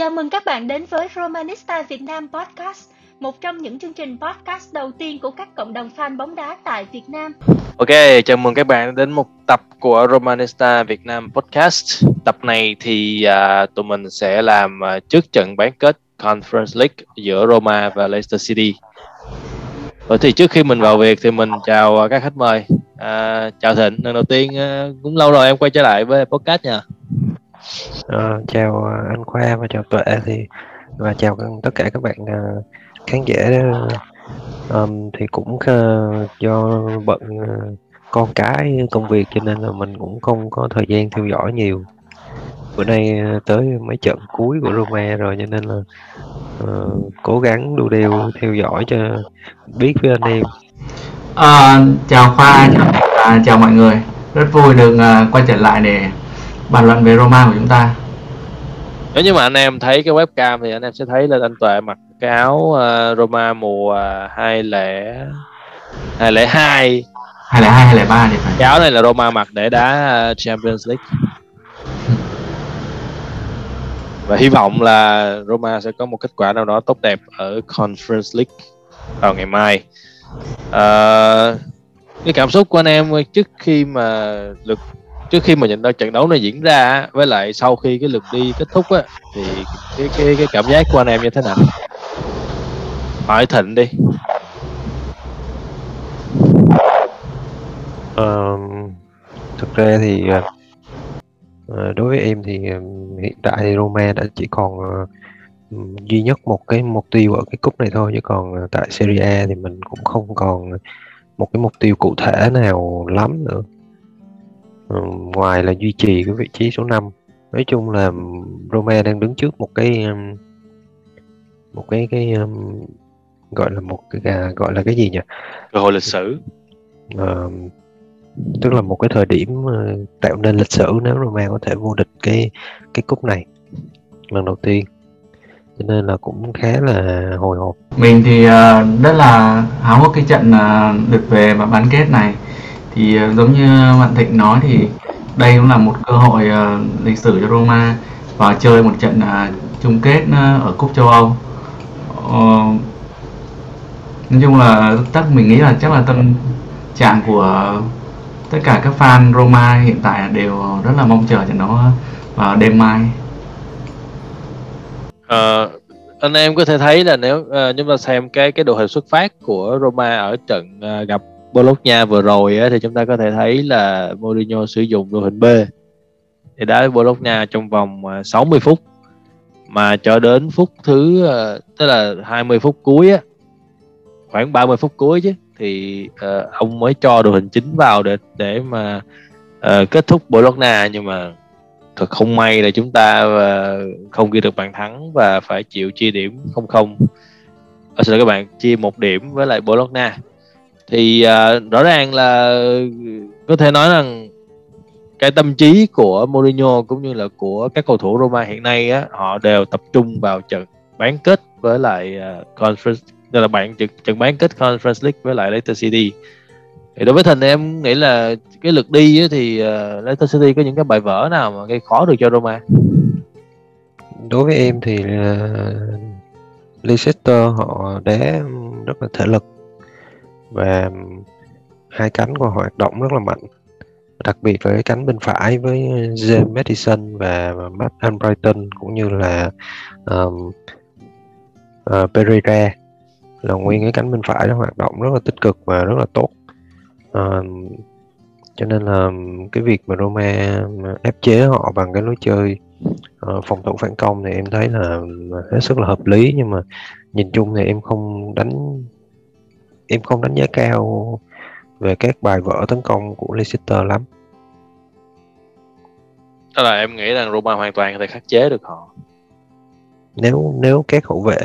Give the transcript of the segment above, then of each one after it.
Chào mừng các bạn đến với Romanista Việt Nam Podcast, một trong những chương trình podcast đầu tiên của các cộng đồng fan bóng đá tại Việt Nam. Ok, chào mừng các bạn đến một tập của Romanista Việt Nam Podcast. Tập này thì uh, tụi mình sẽ làm uh, trước trận bán kết Conference League giữa Roma và Leicester City. Rồi thì trước khi mình vào việc thì mình chào uh, các khách mời. Uh, chào Thịnh, lần đầu tiên uh, cũng lâu rồi em quay trở lại với podcast nha. À, chào ờ, anh Khoa và chào Tuệ thì và chào tất cả các bạn uh, khán giả um, thì cũng uh, do bận uh, con cái công việc cho nên là mình cũng không có thời gian theo dõi nhiều. Bữa nay tới mấy trận cuối của Roma rồi cho nên là uh, cố gắng đu đều theo dõi cho biết với anh em. À, chào Khoa chào, à, chào mọi người. Rất vui được uh, quay trở lại để bàn luận về Roma của chúng ta. Nếu như mà anh em thấy cái webcam thì anh em sẽ thấy là anh Tuệ mặc cái áo uh, Roma mùa hai lẻ hai lẻ hai. Hai lẻ hai hai lẻ ba thì phải. Cái áo này là Roma mặc để đá uh, Champions League. Và hy vọng là Roma sẽ có một kết quả nào đó tốt đẹp ở Conference League vào ngày mai. Uh, cái cảm xúc của anh em trước khi mà lượt trước khi mà nhận ra trận đấu này diễn ra với lại sau khi cái lượt đi kết thúc á thì cái cái cái cảm giác của anh em như thế nào? Hỏi thịnh đi. Uh, thực ra thì ờ, ờ, đối với em thì ờ, hiện tại thì Roma đã chỉ còn duy nhất một cái mục tiêu ở cái cúp này thôi chứ còn tại Serie A thì mình cũng không còn một cái mục tiêu cụ thể nào lắm nữa ngoài là duy trì cái vị trí số 5 nói chung là Roma đang đứng trước một cái um, một cái cái um, gọi là một cái à, gọi là cái gì nhỉ? Cơ hội lịch sử. Uh, tức là một cái thời điểm uh, tạo nên lịch sử nếu Roma có thể vô địch cái cái cúp này lần đầu tiên. Cho nên là cũng khá là hồi hộp. Mình thì uh, rất là háo hức cái trận uh, được về và bán kết này thì ờ, giống như bạn Thịnh nói thì đây cũng là một cơ hội uh, lịch sử cho Roma và chơi một trận uh, chung kết uh, ở cúp châu Âu. Uh, nói chung là chắc mình nghĩ là chắc là tâm trạng của tất cả các fan Roma hiện tại đều rất là mong chờ trận đấu vào đêm mai. Uh, anh em có thể thấy là nếu uh, chúng ta xem cái cái đội hình xuất phát của Roma ở trận uh, gặp Bologna vừa rồi á, thì chúng ta có thể thấy là Mourinho sử dụng đội hình B. Để đá với Bologna trong vòng à, 60 phút mà cho đến phút thứ à, tức là 20 phút cuối á khoảng 30 phút cuối chứ thì uh, ông mới cho đội hình chính vào để để mà uh, kết thúc Bologna nhưng mà thật không may là chúng ta uh, không ghi được bàn thắng và phải chịu chia điểm không không. À, xin lỗi các bạn chia một điểm với lại Bologna thì uh, rõ ràng là có thể nói rằng cái tâm trí của Mourinho cũng như là của các cầu thủ Roma hiện nay á họ đều tập trung vào trận bán kết với lại uh, conference là bạn trận, trận bán kết Conference League với lại Leicester City. Thì đối với Thành em nghĩ là cái lượt đi thì uh, Leicester City có những cái bài vở nào mà gây khó được cho Roma? Đối với em thì uh, Leicester họ đá rất là thể lực và hai cánh của họ hoạt động rất là mạnh đặc biệt là cái cánh bên phải với James Madison và Matt Albrighton cũng như là um, uh, Pereira là nguyên cái cánh bên phải nó hoạt động rất là tích cực và rất là tốt. Um, cho nên là cái việc mà Roma ép chế họ bằng cái lối chơi uh, phòng thủ phản công thì em thấy là ừ, hết sức là hợp lý nhưng mà nhìn chung thì em không đánh em không đánh giá cao về các bài vở tấn công của Leicester lắm. Tức là em nghĩ rằng Roma hoàn toàn có thể khắc chế được họ. Nếu nếu các hậu vệ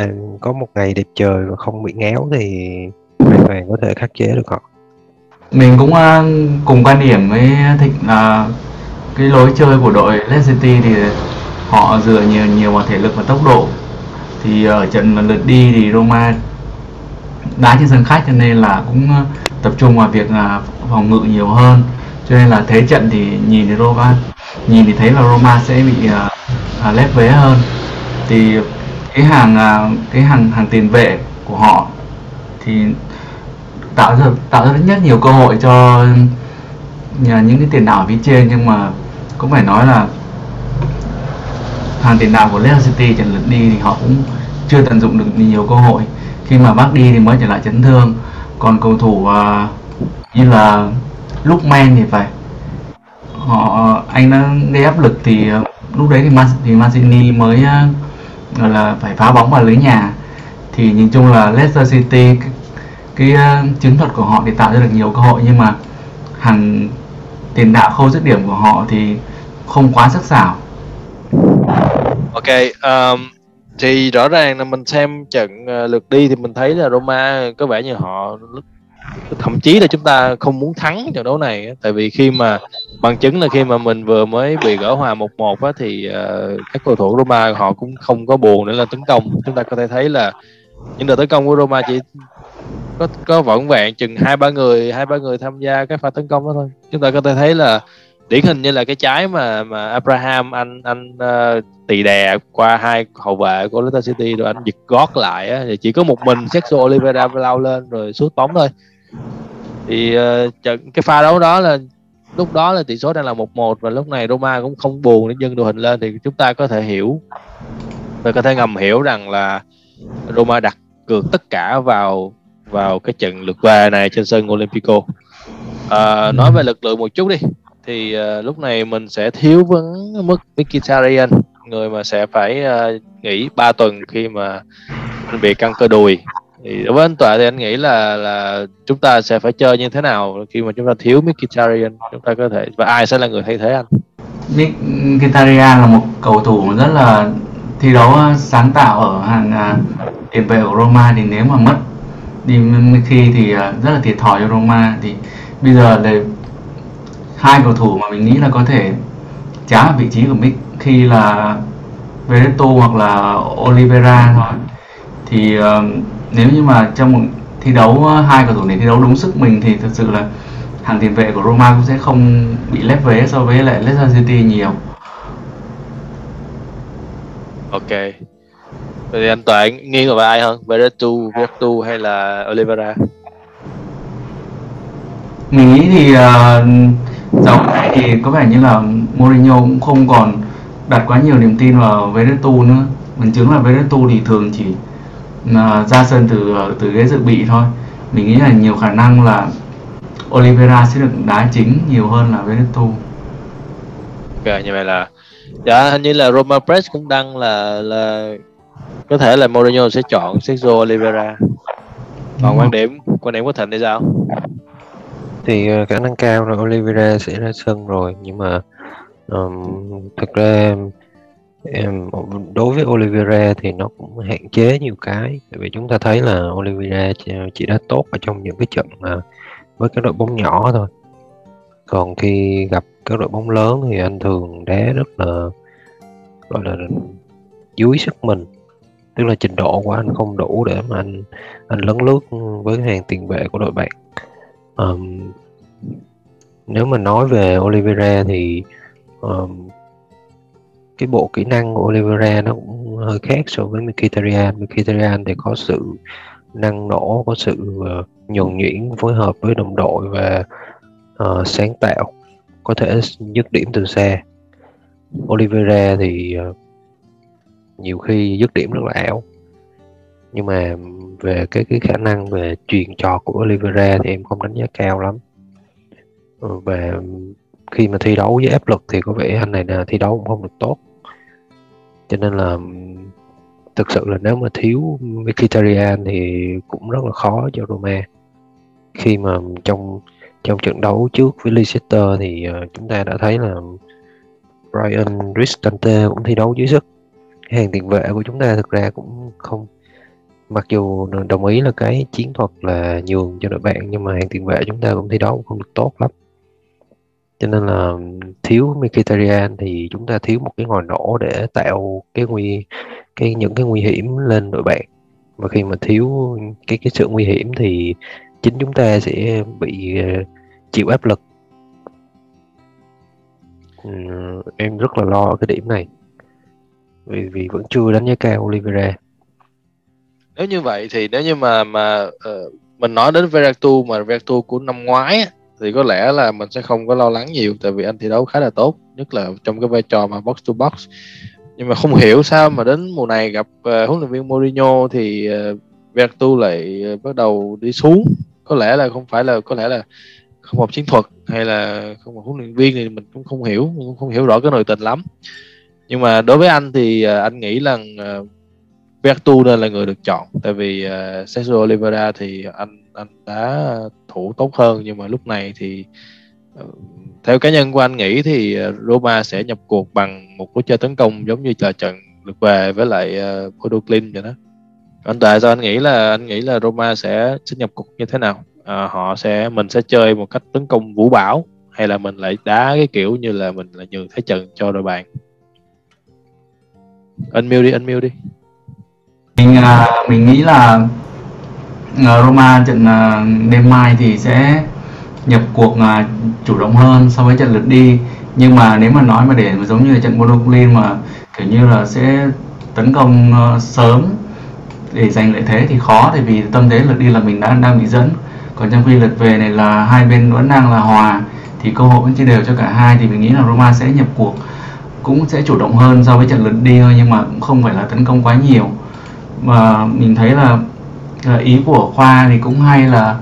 có một ngày đẹp trời và không bị ngáo thì hoàn toàn có thể khắc chế được họ. Mình cũng uh, cùng quan điểm với thịnh là cái lối chơi của đội Leicester City thì họ dựa nhiều nhiều vào thể lực và tốc độ. Thì ở trận lượt đi thì Roma đá trên sân khách cho nên là cũng ờ, tập trung vào việc là phòng ngự nhiều hơn. Cho nên là thế trận thì nhìn thì Roma nhìn thì thấy là Roma sẽ bị uh, lép vế hơn. Thì cái hàng à, cái hàng hàng tiền vệ của họ thì tạo ra tạo ra rất nhiều cơ hội cho những cái tiền đạo phía trên. Nhưng mà cũng phải nói là hàng tiền đạo của Leicester City trận lượt đi thì họ cũng chưa tận dụng được nhiều cơ hội khi mà bác đi thì mới trở lại chấn thương. Còn cầu thủ uh, như là lúc men thì phải. Họ à, anh đã gây áp lực thì uh, lúc đấy thì Man, thì Mancini mới uh, gọi là phải phá bóng vào lưới nhà. Thì nhìn chung là Leicester City cái, cái uh, chiến thuật của họ thì tạo ra được nhiều cơ hội nhưng mà hàng tiền đạo khâu dứt điểm của họ thì không quá sắc sảo. Ok um, thì rõ ràng là mình xem trận ờ, lượt đi thì mình thấy là Roma có vẻ như họ thậm chí là chúng ta không muốn thắng trận đấu này tại vì khi mà bằng chứng là khi mà mình vừa mới bị gỡ hòa một một á thì uh, các cầu thủ Roma họ cũng không có buồn để là tấn công. Chúng ta có thể thấy là những đợt tấn công của Roma chỉ có có vỏn vẹn chừng hai ba người hai ba người tham gia cái pha tấn công đó thôi. Chúng ta có thể thấy là điển hình như là cái trái mà mà Abraham anh anh uh, tỳ đè qua hai hậu vệ của Leicester City rồi anh giật gót lại á, thì chỉ có một mình Sergio Oliveira lao lên rồi sút bóng thôi. Thì uh, trận cái pha đấu đó là lúc đó là tỷ số đang là một một và lúc này Roma cũng không buồn để dâng đội hình lên thì chúng ta có thể hiểu và có thể ngầm hiểu rằng là Roma đặt cược tất cả vào vào cái trận lượt về này trên sân Olympico. À, nói về lực lượng một chút đi thì uh, lúc này mình sẽ thiếu vấn mức Mkhitaryan người mà sẽ phải uh, nghỉ 3 tuần khi mà anh bị căng cơ đùi. Thì đối với anh Tuệ thì anh nghĩ là là chúng ta sẽ phải chơi như thế nào khi mà chúng ta thiếu Mkhitaryan? Chúng ta có thể và ai sẽ là người thay thế anh? Mkhitaryan là một cầu thủ rất là thi đấu ờ, sáng tạo ở hàng tiền vệ của Roma. Thì nếu mà mất đi Miki thì rất là thiệt thòi cho Roma. Thì bây giờ để hai cầu thủ mà mình nghĩ là có thể chám vị trí của Miki là Vereto hoặc là Oliveira thôi thì uh, nếu như mà trong một thi đấu ờ, hai cầu thủ này thi đấu đúng sức mình thì thực sự là hàng tiền vệ của Roma cũng sẽ không bị lép vế so với lại Leicester City nhiều. Ok. Vậy thì anh Toàn nghiêng vào ai hơn? Veretu, Veretu hay là Oliveira? Mình nghĩ thì uh, dạo này thì có vẻ như là Mourinho cũng không còn đặt quá nhiều niềm tin vào Veretu nữa. Mình chứng là Veretu thì thường chỉ uh, ra sân từ từ ghế dự bị thôi. Mình nghĩ là nhiều khả năng là Oliveira sẽ được đá chính nhiều hơn là Veneto Ok như vậy là dạ hình như là Roma Press cũng đăng là là có thể là Mourinho sẽ chọn Sergio Oliveira. Còn quan điểm quan điểm của Thịnh thì sao thì ờ, khả năng cao là Oliveira sẽ ra sân rồi. Nhưng mà um, thực ra em đối với Oliveira thì nó cũng hạn chế nhiều cái. Tại vì chúng ta thấy là Oliveira chỉ đã tốt ở trong những cái trận mà với các đội bóng nhỏ thôi. Còn khi gặp các đội bóng lớn thì anh thường đá rất là gọi là dưới sức mình. Tức là trình độ của anh không đủ để mà anh anh lấn lướt với hàng tiền vệ của đội bạn um, nếu mà nói về Oliveira thì um, cái bộ kỹ năng của Oliveira nó cũng hơi khác so với Mkhitaryan. Mkhitaryan thì có sự năng nổ có sự uh, nhuần nhuyễn phối hợp với đồng đội và uh, sáng tạo có thể dứt điểm từ xa. Oliveira thì uh, nhiều khi dứt điểm rất là ảo nhưng mà về cái cái khả năng về truyền trò của Oliveira thì em không đánh giá cao lắm. Ừ, về khi mà thi đấu với áp lực thì có vẻ anh này là thi đấu cũng không được tốt. Cho nên là, thực sự là nếu mà thiếu Mkhitaryan thì cũng rất là khó cho Roma. Khi mà trong trong trận đấu trước với Leicester thì ờ, chúng ta đã thấy là Brian Cristante cũng thi đấu dưới sức. Hàng tiền vệ của chúng ta thực ra cũng không mặc dù đồng ý là cái chiến thuật là nhường cho đội bạn, nhưng mà hàng tiền vệ chúng ta cũng thi đấu cũng không được tốt lắm. Cho nên là thiếu Mkhitaryan thì chúng ta thiếu một cái ngòi nổ để tạo cái nguy, cái những cái nguy hiểm lên đội bạn. Và khi mà thiếu cái cái sự nguy hiểm thì chính chúng ta sẽ bị ờ, chịu áp lực. Ừ, em rất là lo ở cái điểm này. Vì vì vẫn chưa đánh giá cao Oliveira nếu như vậy thì nếu như mà mà uh, mình nói đến Veratu mà Veratu của năm ngoái thì có lẽ là mình sẽ không có lo lắng nhiều tại vì anh thi đấu khá là tốt nhất là trong cái vai trò mà box to box. Nhưng mà không hiểu sao mà đến mùa này gặp uh, huấn luyện viên Mourinho thì ờ, uh, Vertu lại uh, bắt đầu đi xuống. Có lẽ là không phải là có lẽ là không học chiến thuật hay là không học huấn luyện viên thì mình cũng không hiểu cũng không hiểu rõ cái nội tình lắm. Nhưng mà đối với anh thì uh, anh nghĩ là uh, Bertu nên là người được chọn. Tại vì uh, Sergio Oliveira thì anh anh đã thủ tốt hơn. Nhưng mà lúc này thì uh, theo cá nhân của anh nghĩ thì ờ, Roma sẽ nhập cuộc bằng một lối chơi tấn công giống như là trận lượt về với lại uh, Podolin vậy đó. Anh tại sao anh nghĩ là anh nghĩ là Roma sẽ sẽ nhập cuộc như thế nào? À, họ sẽ mình sẽ chơi một cách tấn công vũ bão hay là mình lại đá cái kiểu như là mình là nhường thế trận cho đội bạn? Anh mưu đi anh mưu đi mình uh, mình nghĩ là à, Roma trận à, đêm mai thì sẽ nhập cuộc chủ động hơn so với trận lượt đi. Nhưng mà nếu mà nói mà để giống như là trận Bodo mà kiểu như là sẽ tấn công sớm để giành lợi thế thì khó tại vì tâm thế lượt đi là mình đang đang bị dẫn. Còn trong khi lượt về này là hai bên vẫn đang là hòa thì cơ hội vẫn chia đều cho cả hai thì mình nghĩ là Roma sẽ nhập cuộc cũng sẽ chủ động hơn so với trận lượt đi thôi nhưng mà cũng không phải là tấn công quá nhiều mà mình thấy là, là ý của khoa thì cũng hay là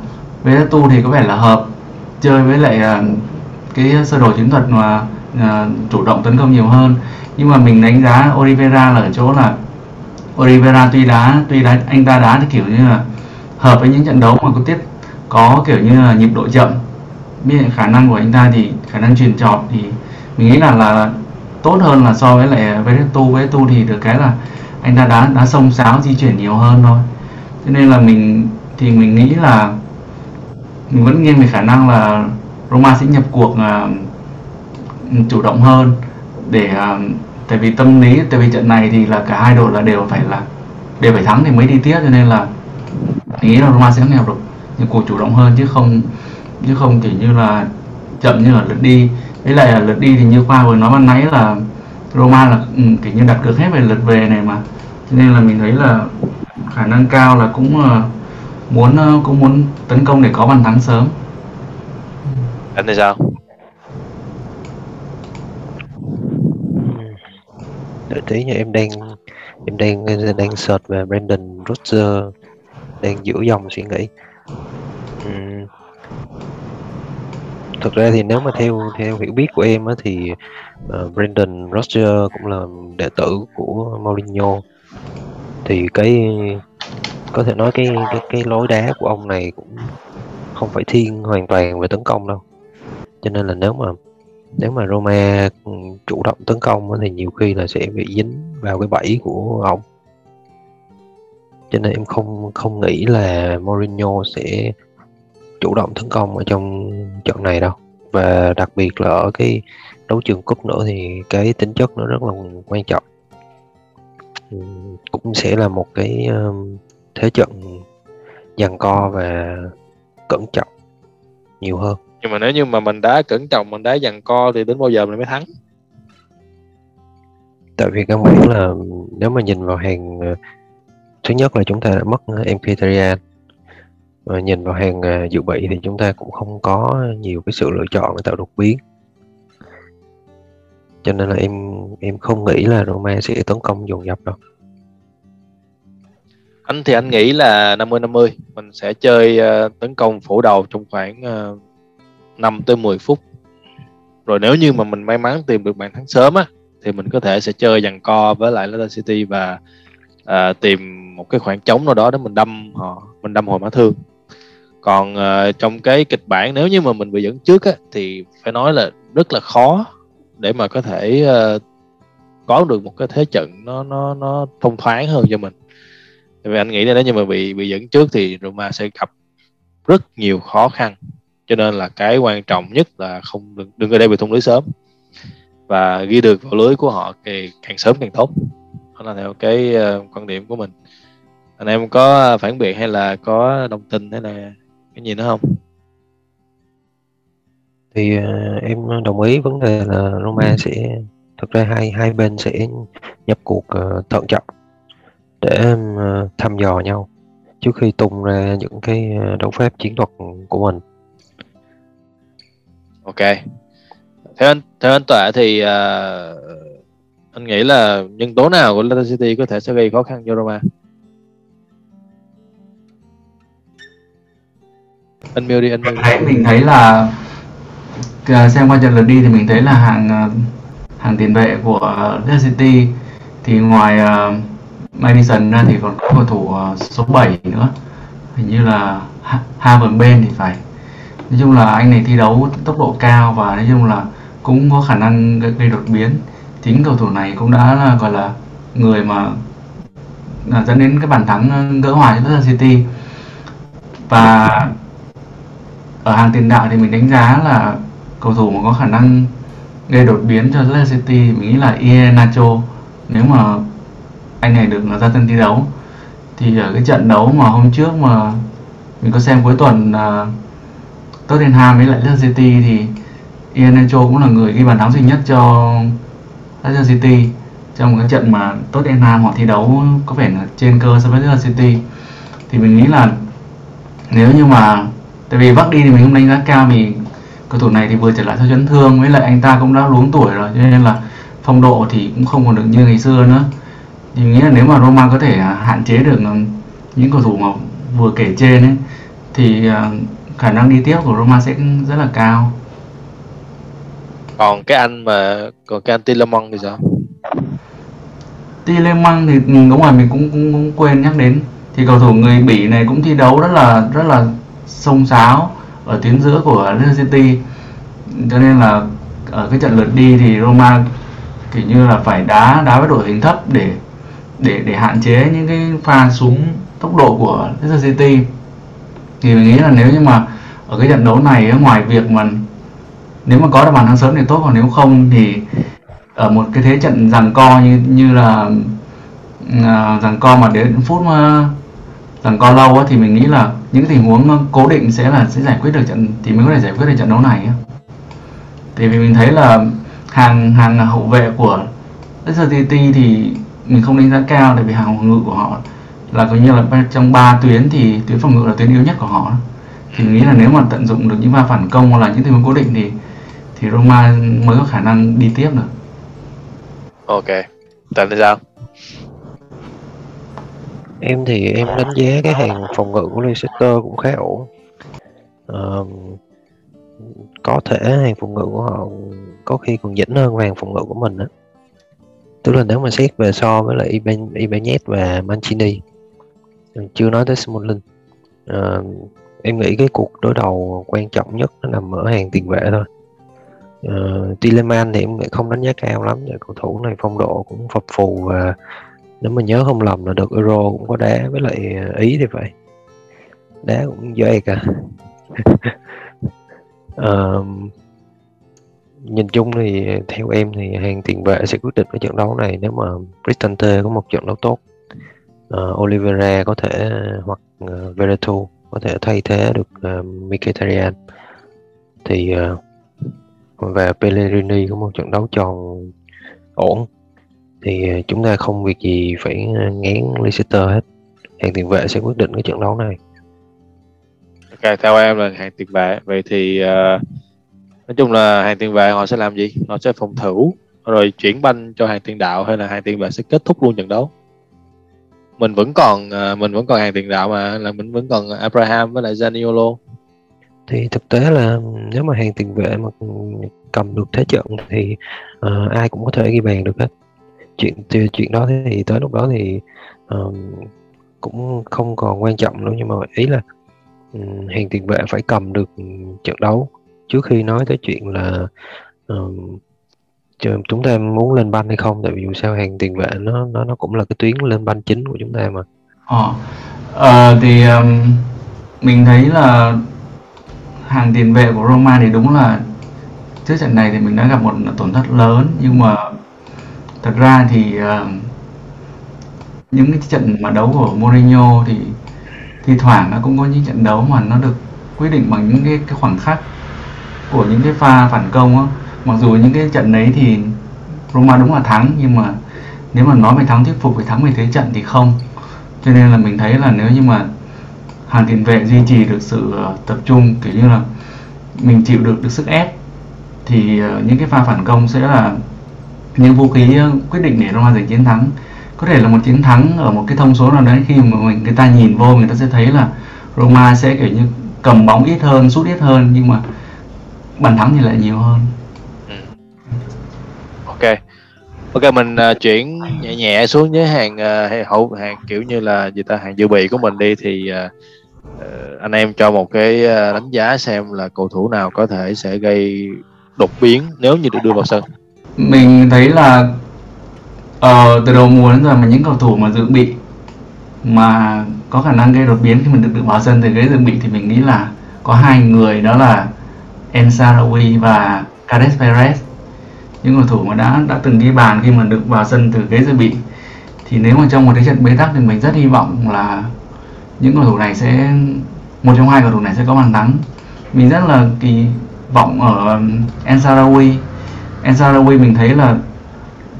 Veretu thì có vẻ là hợp chơi với lại uh, cái sơ đồ chiến thuật mà uh, chủ động tấn công nhiều hơn. Nhưng mà mình đánh giá Oliveira là ở chỗ là Oliveira tuy đá tuy đá anh ta đá thì kiểu như là hợp với những trận đấu mà có tiết có kiểu như là nhịp độ chậm. Biết khả năng của anh ta thì khả năng truyền trọt thì mình nghĩ là là tốt hơn là so với lại à, Veretu Veretu thì được cái là anh ta đá đá xông sáo di chuyển nhiều hơn thôi. Cho nên là mình thì mình nghĩ là mình vẫn nghiêng về khả năng là Roma sẽ nhập cuộc uh, chủ động hơn. Để uh, tại vì tâm lý tại vì trận này thì là cả hai đội là đều phải là đều phải thắng thì mới đi tiếp. Cho nên là mình nghĩ là Roma sẽ nhập được nhập cuộc chủ động hơn chứ không chứ không kiểu như là chậm như là lượt đi. Với lại là lượt đi thì như khoa vừa nói ban nãy là Roma là ừ, kiểu như đặt được hết về lượt về này mà. Cho nên là mình thấy là khả năng cao là cũng uh, muốn uh, cũng muốn tấn công để có bàn thắng sớm. Anh thì sao? Đợi tí nha em đang em đang đang search về Brandon Rodgers đang giữ dòng suy nghĩ. Uhm thực ra thì nếu mà theo theo hiểu biết của em á thì uh, Brandon Rodgers cũng là đệ tử của Mourinho. Thì cái có thể nói cái cái cái lối đá của ông này cũng không phải thiên hoàn toàn về tấn công đâu. Cho nên là nếu mà nếu mà Roma ừ, chủ động tấn công thì nhiều khi là sẽ bị dính vào cái bẫy của ông. Cho nên em không không nghĩ là Mourinho sẽ chủ động tấn công ở trong trận này đâu. Và đặc biệt là ở cái đấu trường cúp nữa thì cái tính chất nó rất là quan trọng. Cũng sẽ là một cái thế trận giằng co và cẩn trọng nhiều hơn. Nhưng mà nếu như mà mình đá cẩn trọng mình đá giằng co thì đến bao giờ mình mới thắng? Tại vì căn bản là nếu mà nhìn vào hàng ờ, thứ nhất là chúng ta đã mất Mkhitaryan mà nhìn vào hàng ờ, dự bị thì chúng ta cũng không có nhiều cái sự lựa chọn để tạo đột biến. Cho nên là em em không nghĩ là Roma sẽ tấn công dồn dập đâu. Anh thì anh nghĩ là 50 50 mình sẽ chơi uh, tấn công phủ đầu trong khoảng uh, 5 tới 10 phút. Rồi nếu như mà mình may mắn tìm được bàn thắng sớm á thì mình có thể sẽ chơi dàn co với lại Leicester City và uh, tìm một cái khoảng trống nào đó để mình đâm họ mình đâm hồi mã thương còn uh, trong cái kịch bản nếu như mà mình bị dẫn trước á thì phải nói là rất là khó để mà có thể uh, có được một cái thế trận nó nó nó thông thoáng hơn cho mình. Vì anh nghĩ là nếu như mà bị bị dẫn trước thì Roma sẽ gặp rất nhiều khó khăn. Cho nên là cái quan trọng nhất là không đừng, đừng có để bị thủng lưới sớm. Và ghi được vào lưới của họ thì càng sớm càng tốt. Đó là theo cái uh, quan điểm của mình. Anh em có phản biện hay là có đồng tình hay là cái gì nữa không? Thì uh, em đồng ý vấn đề là Roma sẽ thực ra hai hai bên sẽ nhập cuộc uh, thận trọng để uh, thăm dò nhau trước khi tung ra những cái đấu phép chiến thuật của mình. Ok. Theo anh theo anh tọa thì uh, anh nghĩ là nhân tố nào của Leicester City có thể sẽ gây khó khăn cho Roma anh đi anh miêu thấy mình thấy là à, xem qua trận lượt đi thì mình thấy là hàng à, hàng tiền vệ của à, Leicester City thì ngoài uh, Madison ra thì còn có cầu thủ uh, số 7 nữa. Hình như là Haven bên thì phải. Nói chung là anh này thi đấu tốc độ cao và nói chung là cũng có khả năng gây đột biến. Chính cầu thủ này cũng đã là gọi là người mà là dẫn đến cái bàn thắng gỡ hòa cho Leicester City. Và ở hàng tiền đạo thì mình đánh giá là cầu thủ mà có khả năng gây đột biến cho Leicester City mình nghĩ là Iheanacho nếu mà anh này được ra sân thi đấu. Thì ở cái trận đấu mà hôm trước mà mình có xem cuối tuần uh, Tottenham với lại Leicester City thì Iheanacho cũng là người ghi bàn thắng duy nhất cho Leicester City trong một cái trận mà Tottenham họ thi đấu có vẻ là trên cơ so với Leicester City. Thì mình nghĩ là nếu như mà tại vì vác đi thì mình không đánh giá cao vì cầu thủ này thì vừa trở lại sau chấn thương với lại anh ta cũng đã luống tuổi rồi cho nên là phong độ thì cũng không còn được như ngày xưa nữa. Thì mình nghĩ là nếu mà Roma có thể hạn chế được những cầu thủ mà vừa kể trên ấy thì à, khả năng đi tiếp của Roma sẽ rất là cao. Còn cái anh mà còn cái anh Tillemont thì sao? Tillemont thì ừ, đúng rồi mình cũng, cũng cũng quên nhắc đến. Thì cầu thủ người Bỉ này cũng thi đấu rất là rất là sông sáo ở tuyến giữa của Leicester City. Cho nên là ở cái trận lượt đi thì Roma kiểu như là phải đá đá với đội hình thấp để để để hạn chế những cái pha súng tốc độ của Leicester City. Thì mình nghĩ là nếu như mà ở cái trận đấu này ngoài việc mà nếu mà có được bàn thắng sớm thì tốt, còn nếu không thì ở một cái thế trận rằng co như như là ờ, rằng co mà đến phút mà rằng co lâu á, thì mình nghĩ là những tình huống cố định sẽ là sẽ giải quyết được trận thì mới có thể giải quyết được trận đấu này á. thì vì mình thấy là hàng hàng hậu vệ của SCT thì mình không đánh giá cao tại vì hàng phòng ngự của họ là coi như là trong ba tuyến thì tuyến phòng ngự là tuyến yếu nhất của họ thì mình nghĩ là nếu mà tận dụng được những pha phản công hoặc là những tình huống cố định thì thì Roma mới có khả năng đi tiếp được. Ok, Tần thì sao? Em thì em đánh giá cái hàng phòng ngự của Leicester cũng khá ổn. Uh, có thể hàng phòng ngự của họ có khi còn dĩnh hơn hàng phòng ngự của mình á. Tức là nếu mà xét về so với lại Iban, Ibanez và Mancini chưa nói tới Smalling uh, em nghĩ cái cuộc đối đầu quan trọng nhất nó nằm ở hàng tiền vệ thôi ờ, uh, Tilleman thì em nghĩ không đánh giá cao lắm để cầu thủ này phong độ cũng phập phù và nếu mà nhớ không lầm là được Euro cũng có đá với lại ờ, Ý thì vậy đá cũng dễ cả. Uh, nhìn chung thì theo em thì hàng tiền vệ sẽ quyết định cái trận đấu này nếu mà Cristante có một trận đấu tốt. Uh, Oliveira có thể hoặc uh, Veretout có thể thay thế được uh, Mkhitaryan. Thì uh, và Pellegrini có một trận đấu tròn ổn thì uh, chúng ta không việc gì phải ngán Leicester hết. Hàng tiền vệ sẽ quyết định cái trận đấu này. Ok theo em là hàng tiền vệ. Vậy thì uh, nói chung là hàng tiền vệ họ sẽ làm gì? Họ sẽ phòng thủ rồi chuyển banh cho hàng tiền đạo hay là hàng tiền vệ sẽ kết thúc luôn trận đấu? Mình vẫn còn uh, mình vẫn còn hàng tiền đạo mà là mình vẫn còn Abraham với lại Zaniolo. Thì thực tế là nếu mà hàng tiền vệ mà cầm được thế trận thì uh, ai cũng có thể ghi bàn được hết chuyện chuyện đó thì tới lúc đó thì um, cũng không còn quan trọng nữa nhưng mà ý là um, hàng tiền vệ phải cầm được trận đấu. Trước khi nói tới chuyện là um, chúng ta muốn lên banh hay không tại vì dù sao hàng tiền vệ nó nó nó cũng là cái tuyến lên banh chính của chúng ta mà. Ờ à, thì um, mình thấy là hàng tiền vệ của Roma thì đúng là trước trận này thì mình đã gặp một tổn thất lớn nhưng mà thật ra thì uh, những cái trận mà đấu của Mourinho thì thi thoảng nó cũng có những trận đấu mà nó được quyết định bằng những cái, cái khoảng khắc của những cái pha phản công á. Mặc dù những cái trận đấy thì Roma đúng là thắng nhưng mà nếu mà nói về thắng thuyết phục về thắng về thế trận thì không. Cho nên là mình thấy là nếu như mà hàng tiền vệ duy trì được sự ờ, tập trung kiểu như là mình chịu được được sức ép thì ờ, những cái pha phản công sẽ là những vũ khí ờ, quyết định để Roma giành chiến thắng có thể là một chiến thắng ở một cái thông số nào đấy khi mà mình người ta nhìn vô người ta sẽ thấy là Roma sẽ kiểu như cầm bóng ít hơn, sút ít hơn nhưng mà bàn thắng thì lại nhiều hơn. Ừ. Ok. Ok mình uh, chuyển nhẹ nhẹ xuống với hàng uh, hậu hàng kiểu như là gì ta hàng dự bị của mình đi thì uh, uh, anh em cho một cái uh, đánh giá xem là cầu thủ nào có thể sẽ gây đột biến nếu như được đưa vào sân. Mình thấy là uh, từ đầu mùa đến giờ mà những cầu thủ mà dự bị mà có khả năng gây đột biến khi mình được được vào sân từ ghế dự bị thì mình nghĩ là có hai người đó là Ensarawi và Cades Perez. Những cầu thủ mà đã đã từng ghi bàn khi mà được vào sân từ ghế dự bị. Thì nếu mà trong một cái trận bế tắc thì mình rất hy vọng là những cầu thủ này sẽ một trong hai cầu thủ này sẽ có bàn thắng. Mình rất là kỳ vọng ở um, El Sarawi mình thấy là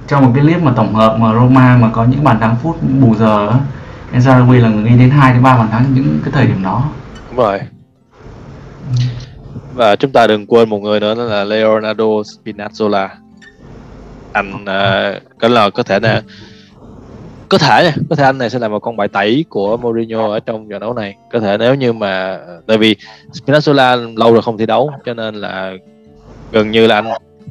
trong một cái clip mà tổng hợp mà Roma mà có những bàn thắng phút bù giờ El Sarawi là người ghi đến 2 đến 3 bàn thắng những cái thời điểm đó. Đúng rồi. Và chúng ta đừng quên một người nữa đó là Leonardo Spinazzola. Anh uh, có là có thể là có thể có thể anh này sẽ là một con bài tẩy của Mourinho ở trong trận đấu này. Có thể nếu như mà tại vì Spinazzola lâu rồi không thi đấu cho nên là gần như là anh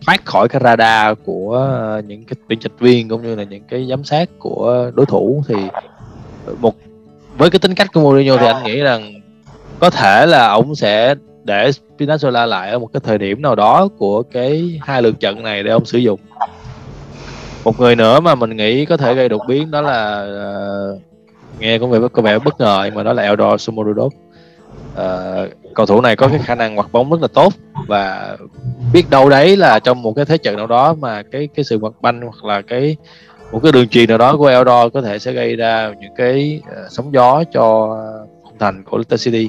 thoát khỏi cái radar của ờ, những cái biên trạch viên cũng như là những cái giám sát của đối thủ thì một với cái tính cách của Mourinho thì anh nghĩ rằng có thể là ông sẽ để Spinazzola lại ở một cái thời điểm nào đó của cái hai lượt trận này để ông sử dụng. Một người nữa mà mình nghĩ có thể gây đột biến đó là uh, nghe có vẻ có vẻ bất ngờ nhưng mà đó là Eldor Sumorudov uh, cầu thủ này có cái khả năng hoạt bóng rất là tốt và biết đâu đấy là trong một cái thế trận nào đó mà cái cái sự hoạt banh hoặc là cái một cái đường truyền nào đó của Eldor có thể sẽ gây ra những cái uh, sóng gió cho khung thành của Leicester City.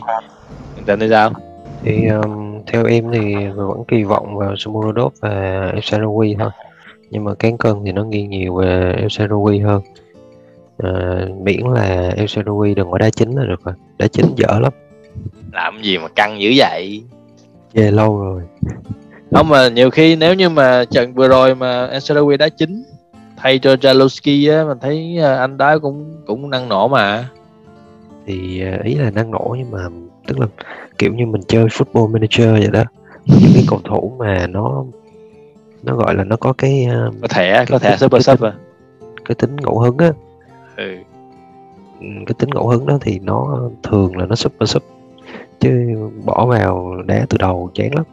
Hiện tại sao? Thì um, theo em thì vẫn kỳ vọng vào Sumorodov và El Shaarawy thôi. Nhưng mà cán cân thì nó nghiêng nhiều về El Shaarawy hơn. À, miễn là El Shaarawy đừng có đá chính là được rồi. Đá chính dở lắm làm gì mà căng dữ vậy? Về lâu rồi. Không mà nhiều khi nếu như mà trận vừa rồi mà El Shaarawy đá chính thay cho Jalowski á mình thấy à, anh đá cũng cũng năng nổ mà. Thì à, ý là năng nổ nhưng mà tức là kiểu như mình chơi football manager vậy đó. Những cái cầu thủ mà nó nó gọi là nó có cái uh, có thẻ có thẻ super sub à? cái tính ngẫu hứng á. Ừ. ừ. cái tính ngẫu hứng đó thì nó thường là nó super sub chứ bỏ vào đá từ đầu chán lắm.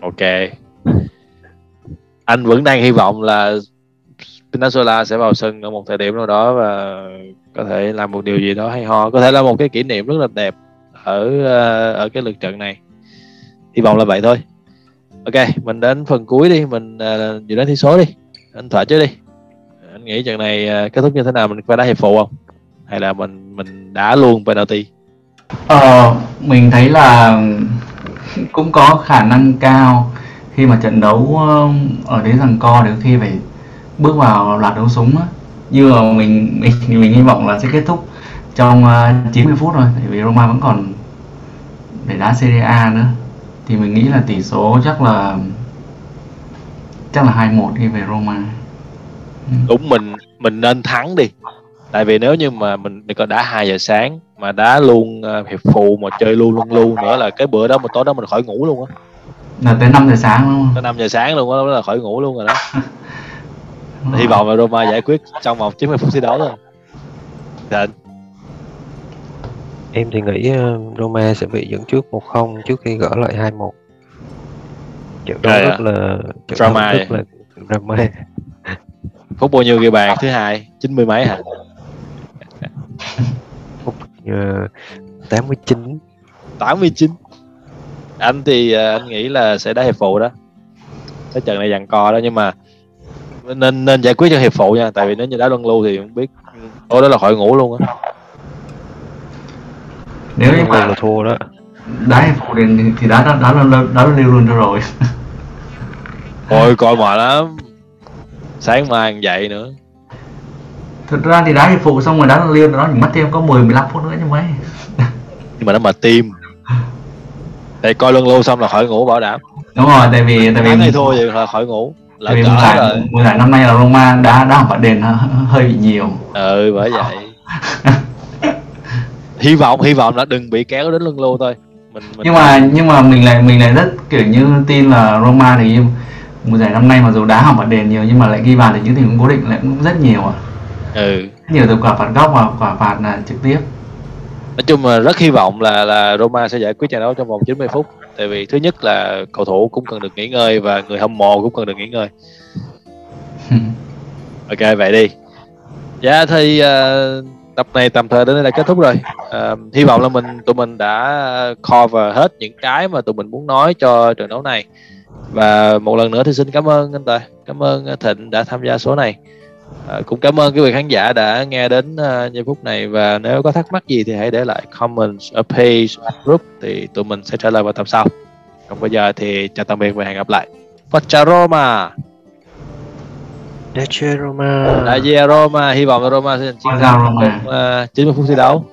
Ok. Anh vẫn đang hy vọng là Pinasola sẽ vào sân ở một thời điểm nào đó và có thể làm một điều gì đó hay ho. Có thể là một cái kỷ niệm rất là đẹp ở ờ, ở cái lượt trận này. Hy vọng là vậy thôi. Ok mình đến phần cuối đi. Mình uh, dự đoán thi số đi. Anh thỏa chứ đi. Anh nghĩ trận này uh, kết thúc như thế nào? Mình phải đá hiệp phụ không? Hay là mình mình đá luôn penalty? Ờ mình thấy là cũng có khả năng cao khi mà trận đấu ờ, ở đến rằng co đến khi phải bước vào loạt đấu súng á. Như mà mình mình mình hy vọng là sẽ kết thúc trong ờ, uh, 90 phút thôi tại vì Roma vẫn còn để đá Serie A nữa. Thì mình nghĩ là tỷ số chắc là chắc là 2-1 đi về Roma. Ừ. Đúng mình mình nên thắng đi. Tại vì nếu như mà mình còn đã 2 giờ sáng mà đá luôn uh, hiệp phụ mà chơi luôn luôn luôn nữa là cái bữa đó một tối đó mình khỏi ngủ luôn á là tới 5 giờ sáng luôn tới 5 giờ sáng luôn á đó là khỏi ngủ luôn rồi đó hy vọng là Roma giải quyết trong vòng 90 phút thi đấu thôi Định Em thì nghĩ ờ, Roma sẽ bị dẫn trước 1-0 trước khi gỡ lại 2-1. Trận đấu rất là trận drama rất là drama. Phút bao nhiêu ghi bàn thứ hai? 90 mấy hả? Uh, 89. 89. Anh thì uh, anh nghĩ là sẽ đá hiệp phụ đó. Cái trận này dằn co đó nhưng mà nên nên giải quyết cho hiệp phụ nha, tại vì nếu như đá luân lưu thì không biết tối đó là khỏi ngủ luôn á nếu như mà là thua đó đá hiệp phụ thì, thì đá đá đá đá, đá, đá lưu luôn cho rồi ôi coi mệt lắm sáng mai dậy nữa thực ra thì đá hiệp phụ xong rồi đá liên nó chỉ mất thêm có 10 15 phút nữa chứ mấy. Nhưng mà nó mà tim. Thì coi lưng lưu xong là khỏi ngủ bảo đảm. Đúng rồi tại vì tại vì thua thì là khỏi ngủ. Lỡ tại vì mùa giải rồi mùa giải năm nay là Roma đá đá học đền hơi, bị nhiều. Ừ bởi vậy. Hy vọng hy vọng là đừng bị kéo đến lưng lưu thôi. Mình, mình nhưng mà nhưng mà mình lại mình lại rất kiểu như tin là Roma thì mùa giải năm nay mặc dù đá học đền nhiều nhưng mà lại ghi bàn thì những tình huống cố định lại cũng rất nhiều à ừ. Nhiều từ quả phạt góc và quả phạt là trực tiếp. Nói chung là rất hy vọng là là Roma sẽ giải quyết trận đấu trong vòng 90 phút. Tại vì thứ nhất là cầu thủ cũng cần được nghỉ ngơi và người hâm mộ cũng cần được nghỉ ngơi. Ok vậy đi. Dạ thì uh, tập này tạm thời đến đây là kết thúc rồi. Uh, hy vọng là mình tụi mình đã cover hết những cái mà tụi mình muốn nói cho trận đấu này. Và một lần nữa thì xin cảm ơn anh Tài. Cảm ơn Thịnh đã tham gia số này À, cũng cảm ơn quý vị khán giả đã nghe đến uh, giây phút này. Và nếu có thắc mắc gì thì hãy để lại comments ở page group thì tụi mình sẽ trả lời vào tập sau. Còn bây giờ thì chào tạm biệt và hẹn gặp lại. Forza Roma. Dacia Roma. Diện Roma hy vọng là Roma sẽ giành chiến thắng trong uh, 90 phút thi đấu